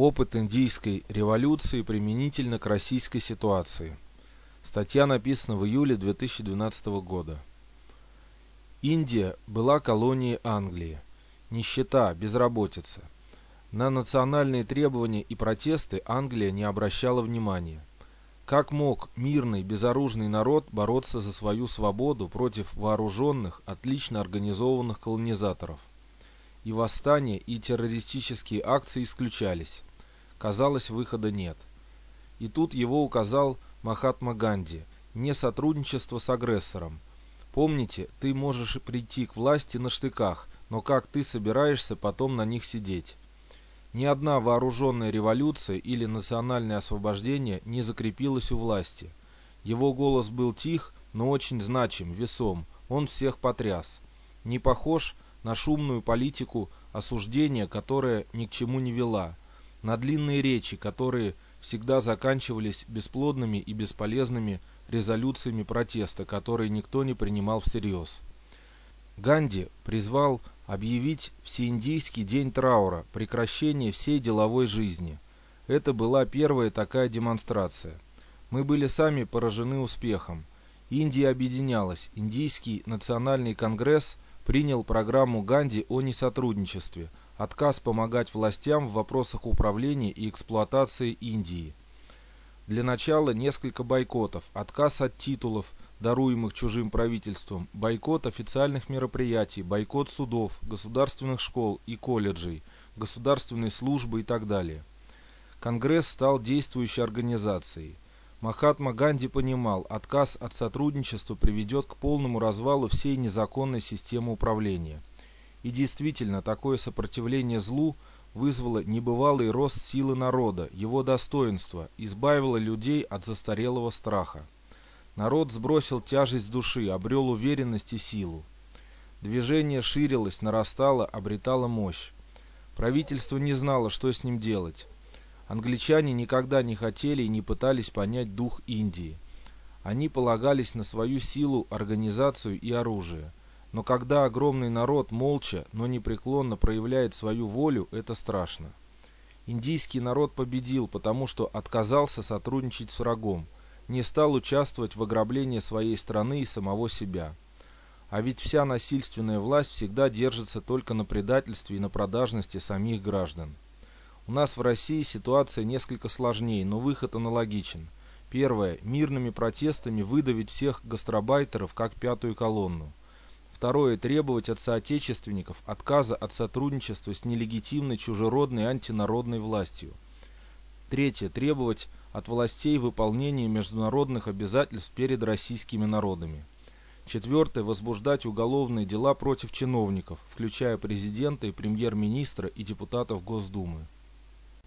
Опыт индийской революции применительно к российской ситуации. Статья написана в июле 2012 года. Индия была колонией Англии. Нищета, безработица. На национальные требования и протесты Англия не обращала внимания. Как мог мирный, безоружный народ бороться за свою свободу против вооруженных, отлично организованных колонизаторов? и восстания, и террористические акции исключались. Казалось, выхода нет. И тут его указал Махатма Ганди. Не сотрудничество с агрессором. Помните, ты можешь прийти к власти на штыках, но как ты собираешься потом на них сидеть? Ни одна вооруженная революция или национальное освобождение не закрепилась у власти. Его голос был тих, но очень значим, весом. Он всех потряс. Не похож на шумную политику осуждения, которая ни к чему не вела, на длинные речи, которые всегда заканчивались бесплодными и бесполезными резолюциями протеста, которые никто не принимал всерьез. Ганди призвал объявить Всеиндийский день траура, прекращение всей деловой жизни. Это была первая такая демонстрация. Мы были сами поражены успехом. Индия объединялась. Индийский национальный конгресс – принял программу Ганди о несотрудничестве, отказ помогать властям в вопросах управления и эксплуатации Индии. Для начала несколько бойкотов, отказ от титулов, даруемых чужим правительством, бойкот официальных мероприятий, бойкот судов, государственных школ и колледжей, государственной службы и так далее. Конгресс стал действующей организацией. Махатма Ганди понимал, отказ от сотрудничества приведет к полному развалу всей незаконной системы управления. И действительно, такое сопротивление злу вызвало небывалый рост силы народа, его достоинства, избавило людей от застарелого страха. Народ сбросил тяжесть души, обрел уверенность и силу. Движение ширилось, нарастало, обретало мощь. Правительство не знало, что с ним делать. Англичане никогда не хотели и не пытались понять дух Индии. Они полагались на свою силу, организацию и оружие. Но когда огромный народ молча, но непреклонно проявляет свою волю, это страшно. Индийский народ победил, потому что отказался сотрудничать с врагом, не стал участвовать в ограблении своей страны и самого себя. А ведь вся насильственная власть всегда держится только на предательстве и на продажности самих граждан. У нас в России ситуация несколько сложнее, но выход аналогичен. Первое. Мирными протестами выдавить всех гастробайтеров как пятую колонну. Второе. Требовать от соотечественников отказа от сотрудничества с нелегитимной чужеродной антинародной властью. Третье. Требовать от властей выполнения международных обязательств перед российскими народами. Четвертое. Возбуждать уголовные дела против чиновников, включая президента и премьер-министра и депутатов Госдумы.